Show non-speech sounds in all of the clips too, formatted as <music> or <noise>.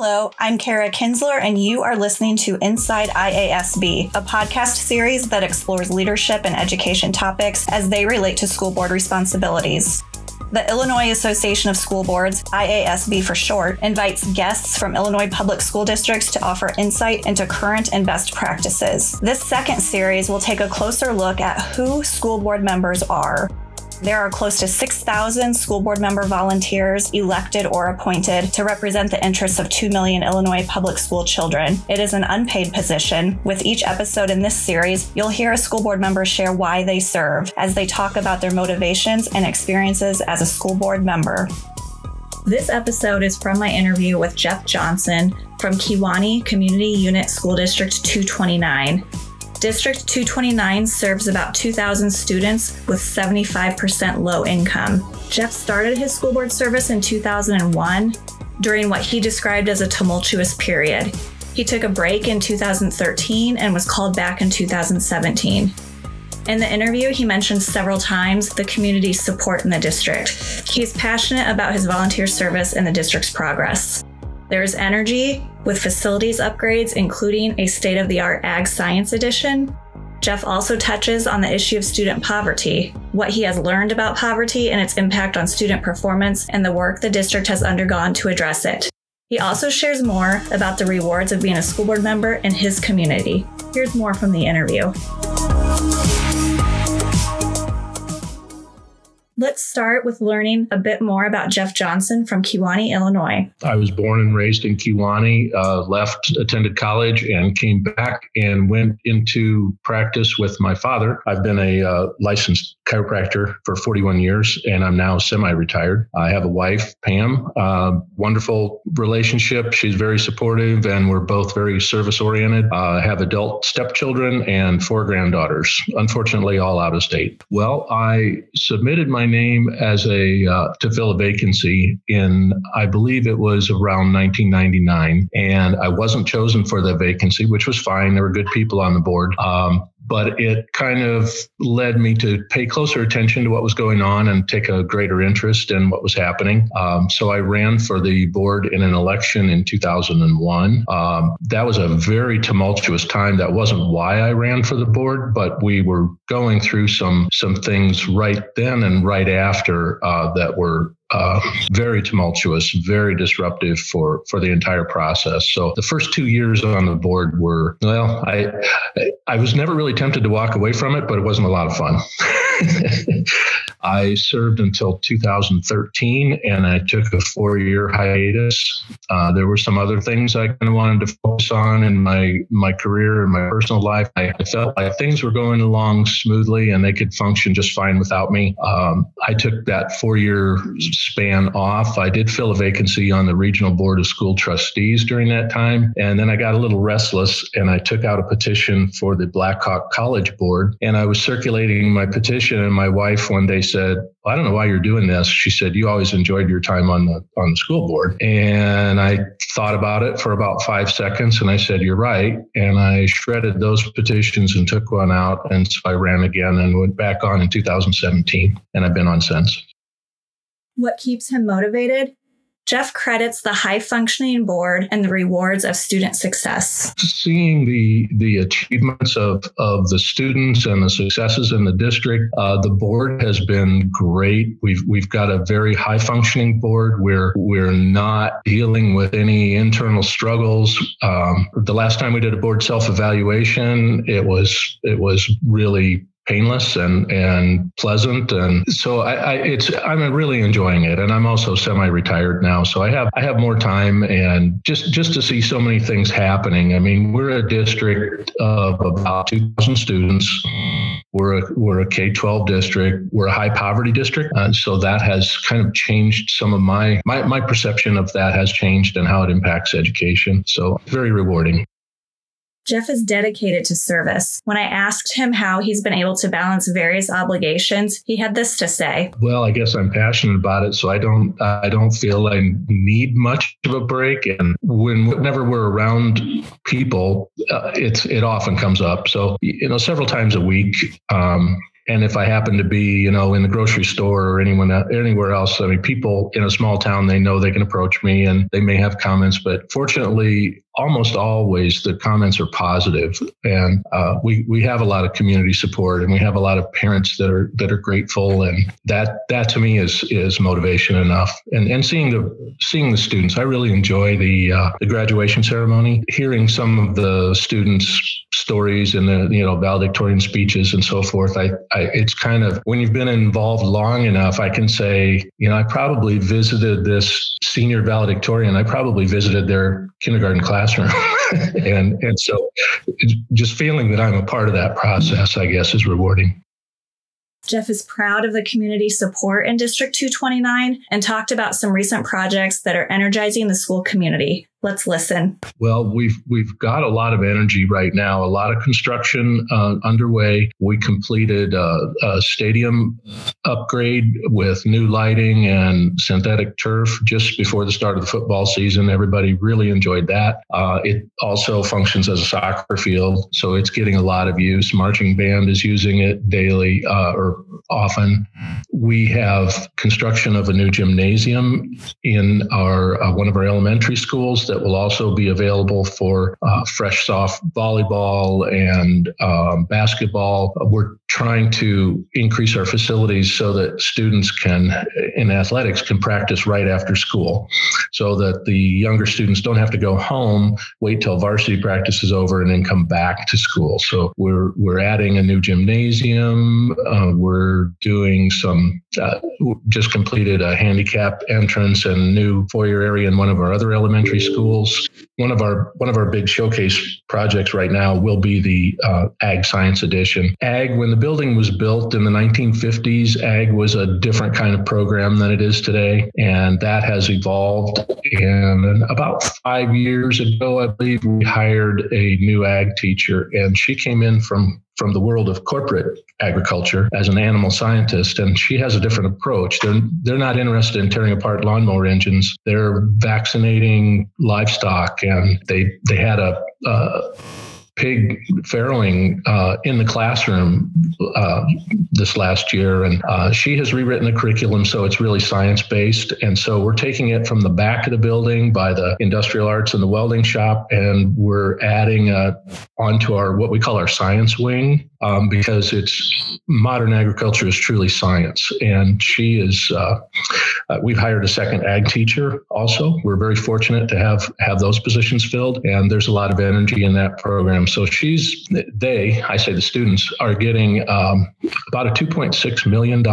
Hello, I'm Kara Kinsler, and you are listening to Inside IASB, a podcast series that explores leadership and education topics as they relate to school board responsibilities. The Illinois Association of School Boards, IASB for short, invites guests from Illinois public school districts to offer insight into current and best practices. This second series will take a closer look at who school board members are, there are close to 6,000 school board member volunteers elected or appointed to represent the interests of 2 million Illinois public school children. It is an unpaid position. With each episode in this series, you'll hear a school board member share why they serve as they talk about their motivations and experiences as a school board member. This episode is from my interview with Jeff Johnson from Kewanee Community Unit School District 229. District 229 serves about 2,000 students with 75% low income. Jeff started his school board service in 2001 during what he described as a tumultuous period. He took a break in 2013 and was called back in 2017. In the interview, he mentioned several times the community's support in the district. He's passionate about his volunteer service and the district's progress. There is energy with facilities upgrades, including a state of the art Ag Science Edition. Jeff also touches on the issue of student poverty, what he has learned about poverty and its impact on student performance, and the work the district has undergone to address it. He also shares more about the rewards of being a school board member in his community. Here's more from the interview. Let's start with learning a bit more about Jeff Johnson from Kewanee, Illinois. I was born and raised in Kewanee, uh, left, attended college, and came back and went into practice with my father. I've been a uh, licensed chiropractor for 41 years, and I'm now semi retired. I have a wife, Pam, uh, wonderful relationship. She's very supportive, and we're both very service oriented. I have adult stepchildren and four granddaughters, unfortunately, all out of state. Well, I submitted my name as a uh, to fill a vacancy in I believe it was around 1999, and I wasn't chosen for the vacancy, which was fine. There were good people on the board. Um, but it kind of led me to pay closer attention to what was going on and take a greater interest in what was happening. Um, so I ran for the board in an election in 2001. Um, that was a very tumultuous time. That wasn't why I ran for the board, but we were going through some some things right then and right after uh, that were uh, very tumultuous, very disruptive for for the entire process. So the first two years on the board were well, I I was never really tempted to walk away from it, but it wasn't a lot of fun. <laughs> I served until 2013 and I took a four year hiatus. Uh, there were some other things I kind of wanted to focus on in my, my career and my personal life. I, I, felt like things were going along smoothly and they could function just fine without me. Um, I took that four year span off. I did fill a vacancy on the Regional Board of School Trustees during that time. And then I got a little restless and I took out a petition for the Blackhawk College Board. And I was circulating my petition, and my wife one day said, I don't know why you're doing this. She said, You always enjoyed your time on the on the school board. And I thought about it for about five seconds and I said, You're right. And I shredded those petitions and took one out. And so I ran again and went back on in 2017. And I've been on since. What keeps him motivated? Jeff credits the high functioning board and the rewards of student success. Seeing the the achievements of, of the students and the successes in the district, uh, the board has been great. We've we've got a very high functioning board where we're not dealing with any internal struggles. Um, the last time we did a board self evaluation, it was it was really painless and and pleasant. And so I, I, it's I'm really enjoying it. And I'm also semi-retired now. So I have I have more time and just just to see so many things happening. I mean we're a district of about 2,000 students. We're a, we're a K-12 district. We're a high poverty district. And so that has kind of changed some of my my, my perception of that has changed and how it impacts education. So very rewarding Jeff is dedicated to service. When I asked him how he's been able to balance various obligations, he had this to say. Well, I guess I'm passionate about it, so I don't I don't feel I need much of a break. And when whenever we're around people, uh, it's it often comes up. So you know, several times a week. Um, and if I happen to be, you know, in the grocery store or anyone anywhere else, I mean, people in a small town they know they can approach me and they may have comments, but fortunately, almost always the comments are positive, and uh, we we have a lot of community support, and we have a lot of parents that are that are grateful, and that that to me is is motivation enough. And and seeing the seeing the students, I really enjoy the uh, the graduation ceremony, hearing some of the students' stories and the you know valedictorian speeches and so forth. I, I it's kind of when you've been involved long enough, I can say you know I probably visited this senior valedictorian. I probably visited their kindergarten class classroom. <laughs> and and so just feeling that I'm a part of that process, I guess, is rewarding. Jeff is proud of the community support in District 229 and talked about some recent projects that are energizing the school community. Let's listen. Well, we've we've got a lot of energy right now. A lot of construction uh, underway. We completed a, a, stadium upgrade with new lighting and synthetic turf just before the start of the football season. Everybody really enjoyed that. Uh, it also functions as a soccer field, so it's getting a lot of use. Marching band is using it daily uh, or often. We have construction of a new gymnasium in our uh, one of our elementary schools that will also be available for uh, fresh soft volleyball and um, basketball. We're trying to increase our facilities so that students can, in athletics, can practice right after school, so that the younger students don't have to go home, wait till varsity practice is over, and then come back to school. So we're we're adding a new gymnasium. Uh, we're doing some. Uh, just completed a handicap entrance and new foyer area in one of our other elementary schools schools. One of our one of our big showcase projects right now will be the uh, Ag Science Edition. Ag, when the building was built in the 1950s, Ag was a different kind of program than it is today, and that has evolved. And about five years ago, I believe we hired a new Ag teacher, and she came in from from the world of corporate agriculture as an animal scientist, and she has a different approach. They're they're not interested in tearing apart lawnmower engines. They're vaccinating livestock, and they they had a. Uh, pig farrowing uh, in the classroom uh, this last year. And uh, she has rewritten the curriculum so it's really science based. And so we're taking it from the back of the building by the industrial arts and the welding shop, and we're adding uh, onto our what we call our science wing um, because it's modern agriculture is truly science. And she is, uh, uh, we've hired a second ag teacher also. We're very fortunate to have have those positions filled, and there's a lot of energy in that program. So she's, they, I say the students, are getting um, about a $2.6 million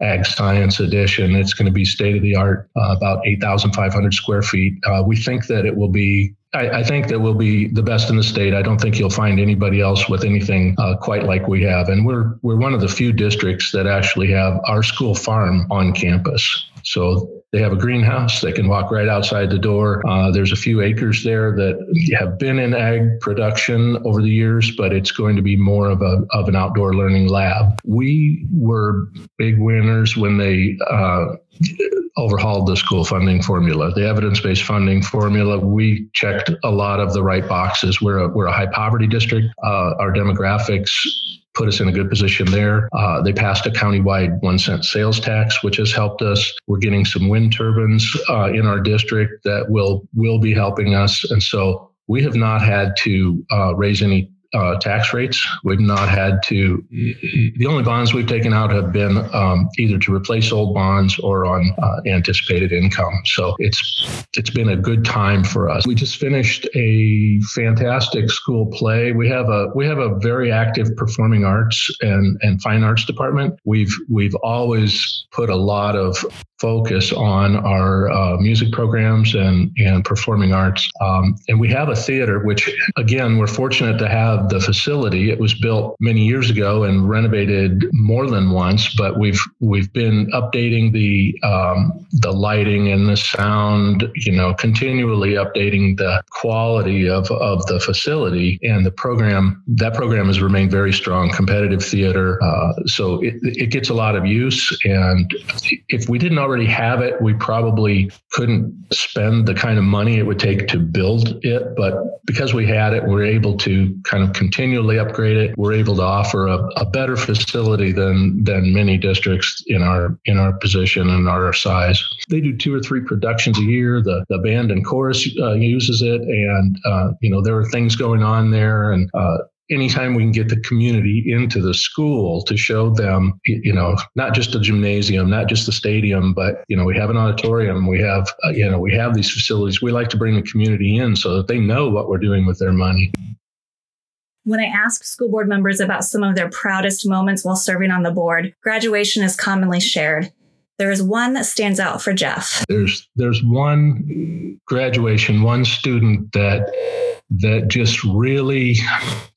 ag science edition. It's going to be state of the art, uh, about 8,500 square feet. Uh, we think that it will be I, I, think that we'll be the best in the state. I don't think you'll find anybody else with anything uh, quite like we have, and we're we're one of the few districts that actually have our school farm on campus. So they have a greenhouse. They can walk right outside the door. Uh, there's a few acres there that have been in ag production over the years, but it's going to be more of a of an outdoor learning lab. We were big winners when they uh, overhauled the school funding formula, the evidence based funding formula. We checked a lot of the right boxes. We're a, we're a high poverty district. Uh, our demographics put us in a good position there. Uh, they passed a countywide one cent sales tax, which has helped us. We're getting some wind turbines uh, in our district that will will be helping us, and so we have not had to uh, raise any uh, tax rates. We've not had to, the only bonds we've taken out have been um, either to replace old bonds or on uh, anticipated income. So it's it's been a good time for us. We just finished a fantastic school play. We have a we have a very active performing arts and, and fine arts department. We've we've always put a lot of focus on our uh, music programs and, and performing arts. Um, and we have a theater, which again, we're fortunate to have the facility. It was built many years ago and renovated more than once, but we've we've been updating the um, the lighting and the sound, you know, continually updating the quality of, of the facility and the program. That program has remained very strong, competitive theater. Uh, so it, it gets a lot of use. And if we didn't already have it, we probably couldn't spend the kind of money it would take to build it. But because we had it, we are able to kind of continually upgrade it. We're able to offer a, a, better facility than than many districts in our in our position and our size. They do two or three productions a year. The the band and chorus uh, uses it, and uh, you know there are things going on there, and uh, anytime we can get the community into the school to show them, you know, not just a gymnasium, not just the stadium, but you know, we have an auditorium, we have, uh, you know, we have these facilities. We like to bring the community in so that they know what we're doing with their money. When I ask school board members about some of their proudest moments while serving on the board, graduation is commonly shared. There is one that stands out for Jeff. There's there's one graduation, one student that that just really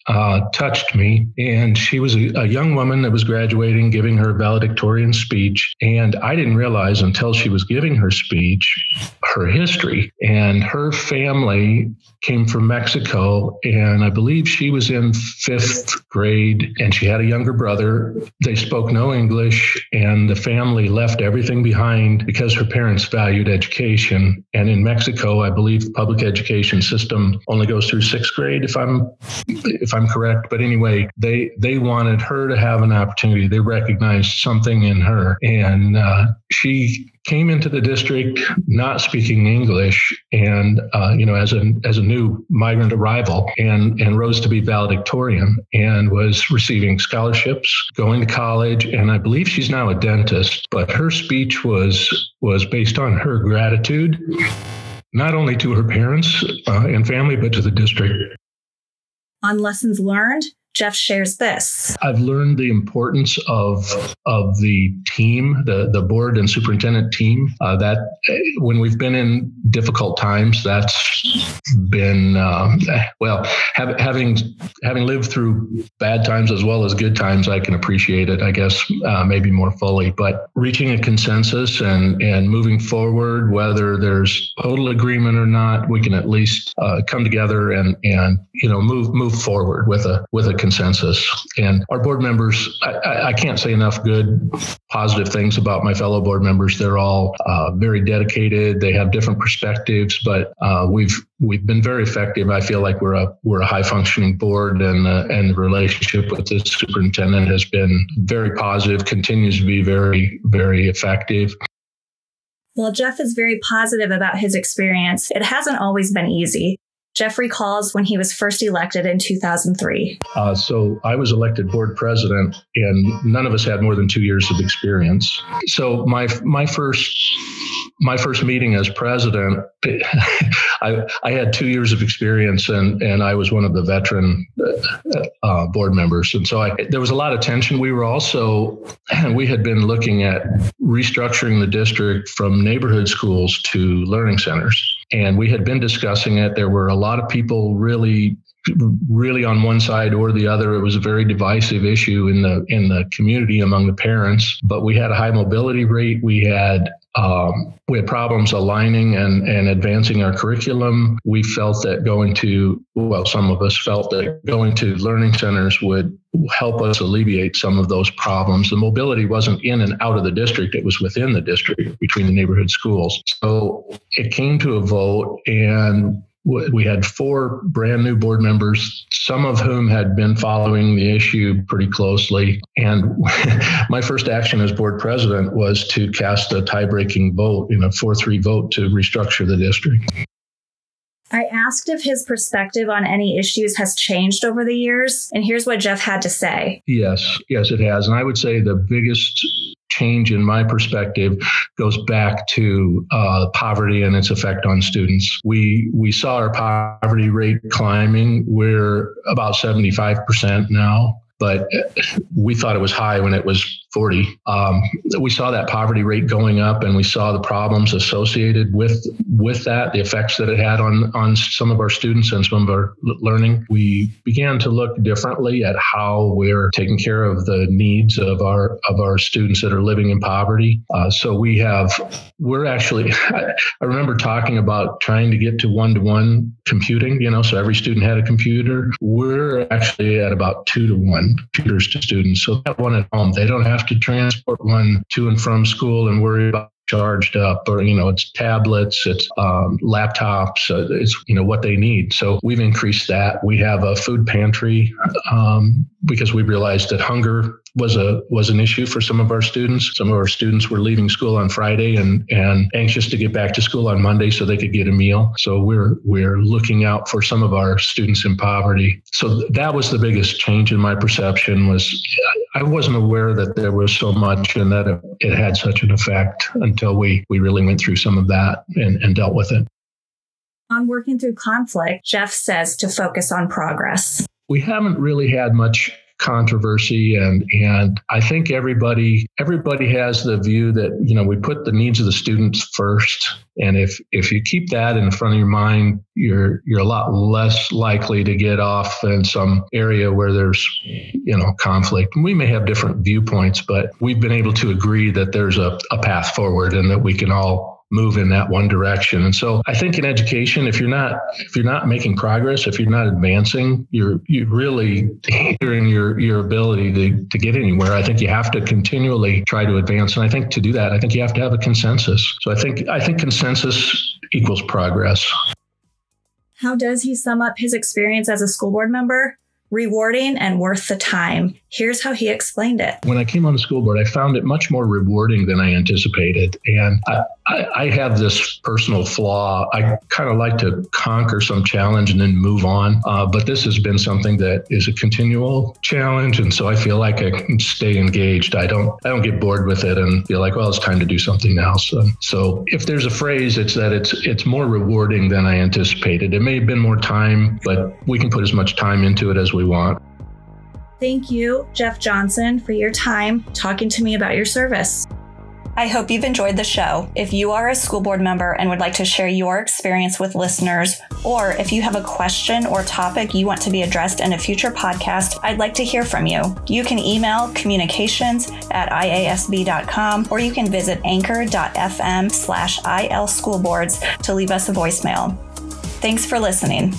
uh, touched me. And she was a, a, young woman that was graduating, giving her valedictorian speech. And I didn't realize until she was giving her speech her history. And her family came from Mexico. And I believe she was in fifth grade and she had a younger brother. They spoke no English. And the family left everything behind because her parents valued education. And in Mexico, I believe the public education system only goes through sixth grade, if I'm if I'm correct. But anyway, they they wanted her to have an opportunity. They recognized something in her, and uh, she came into the district not speaking English, and uh, you know, as a as a new migrant arrival, and and rose to be valedictorian, and was receiving scholarships, going to college, and I believe she's now a dentist. But her speech was was based on her gratitude not only to her parents uh, and family, but to the district. On lessons learned, Jeff shares this. I've learned the importance of of the team, the the board and superintendent team. Uh, that when we've been in difficult times, that's been uh, well. Have, having having lived through bad times as well as good times, I can appreciate it. I guess uh, maybe more fully. But reaching a consensus and and moving forward, whether there's total agreement or not, we can at least uh, come together and and you know move move forward with a with a consensus. And our board members, I, I, can't say enough good, positive things about my fellow board members. They're all uh, very dedicated. They have different perspectives, but uh, we've we've been very effective. I feel like we're a we're a high functioning board, and uh, and the relationship with the superintendent has been very positive. Continues to be very very effective. While Jeff is very positive about his experience, it hasn't always been easy. Jeff Calls when he was first elected in 2003. Uh, so I was elected board president, and none of us had more than two years of experience. So my my first my first meeting as president, <laughs> I, I had two years of experience and, and I was one of the veteran uh, uh, board members. And so I, there was a lot of tension. We were also, <clears throat> we had been looking at restructuring the district from neighborhood schools to learning centers. And we had been discussing it. There were a lot of people really really on one side or the other. It was a very divisive issue in the in the community among the parents. But we had a high mobility rate. We had um, we had problems aligning and, and advancing our curriculum. We felt that going to, well, some of us felt that going to learning centers would help us alleviate some of those problems. The mobility wasn't in and out of the district, it was within the district between the neighborhood schools. So it came to a vote, and we had four brand new board members, some of whom had been following the issue pretty closely. And <laughs> my first action as board president was to cast a tie breaking vote in a 4 3 vote to restructure the district. I asked if his perspective on any issues has changed over the years, and here's what Jeff had to say. Yes, yes, it has. And I would say the biggest change in my perspective goes back to uh, poverty and its effect on students. We we saw our poverty rate climbing. We're about 75% now but we thought it was high when it was 40. Um, we saw that poverty rate going up, and we saw the problems associated with with that, the effects that it had on on some of our students and some of our learning. We began to look differently at how we're taking care of the needs of our of our students that are living in poverty. Uh, so we have we're actually <laughs> I remember talking about trying to get to one to one computing. You know, so every student had a computer. We're actually at about two to one computers to students. So that one at home. They don't have to transport one to and from school and worry about charged up or you know it's tablets it's um, laptops uh, it's you know what they need so we've increased that we have a food pantry um, because we realized that hunger was a was an issue for some of our students. Some of our students were leaving school on Friday and and anxious to get back to school on Monday so they could get a meal. So we're we're looking out for some of our students in poverty. So that was the biggest change in my perception was I wasn't aware that there was so much and that it, it had such an effect until we we really went through some of that and, and dealt with it. On working through conflict, Jeff says to focus on progress. We haven't really had much controversy. And and I think everybody everybody has the view that you know we put the needs of the students first. And if if you keep that in front of your mind you're you're a lot less likely to get off in some area where there's you know conflict. We may have different viewpoints but we've been able to agree that there's a, a path forward and that we can all move in that one direction. And so I think in education, if you're not if you're not making progress, if you're not advancing, you're you're really hindering your your ability to, to get anywhere. I think you have to continually try to advance. And I think to do that, I think you have to have a consensus. So I think I think consensus equals progress. How does he sum up his experience as a school board member? rewarding and worth the time. Here's how he explained it. When I came on the school board, I found it much more rewarding than I anticipated. And I, I, I have this personal flaw. I kind of like to conquer some challenge and then move on. Uh, but this has been something that is a continual challenge. And so I feel like I can stay engaged. I don't I don't get bored with it and feel like, well, it's time to do something else. So, so if there's a phrase, it's that it's it's more rewarding than I anticipated. It may have been more time, but we can put as much time into it as we want. Thank you, Jeff Johnson, for your time talking to me about your service. I hope you've enjoyed the show. If you are a school board member and would like to share your experience with listeners, or if you have a question or topic you want to be addressed in a future podcast, I'd like to hear from you. You can email communications at iasb.com or you can visit anchor.fm slash ilschoolboards to leave us a voicemail. Thanks for listening.